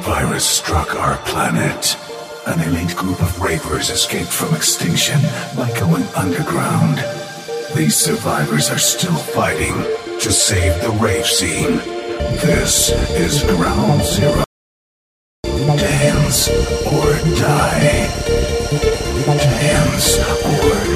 virus struck our planet. An elite group of ravers escaped from extinction by going underground. These survivors are still fighting to save the rave scene. This is Ground Zero. Dance or die. Dance or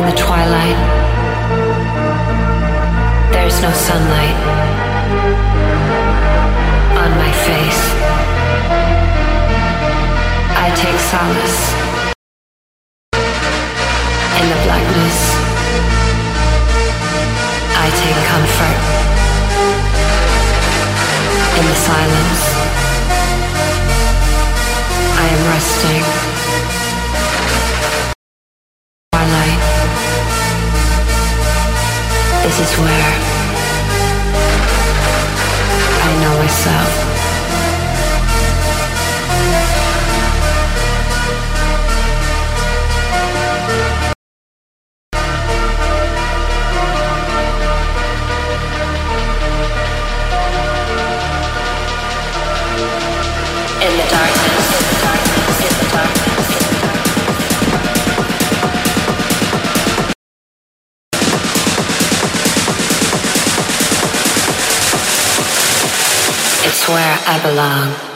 In the twilight. There's no sunlight on my face. I take solace in the darkness, in the silence. I am the darkness, is where darkness, in the darkness.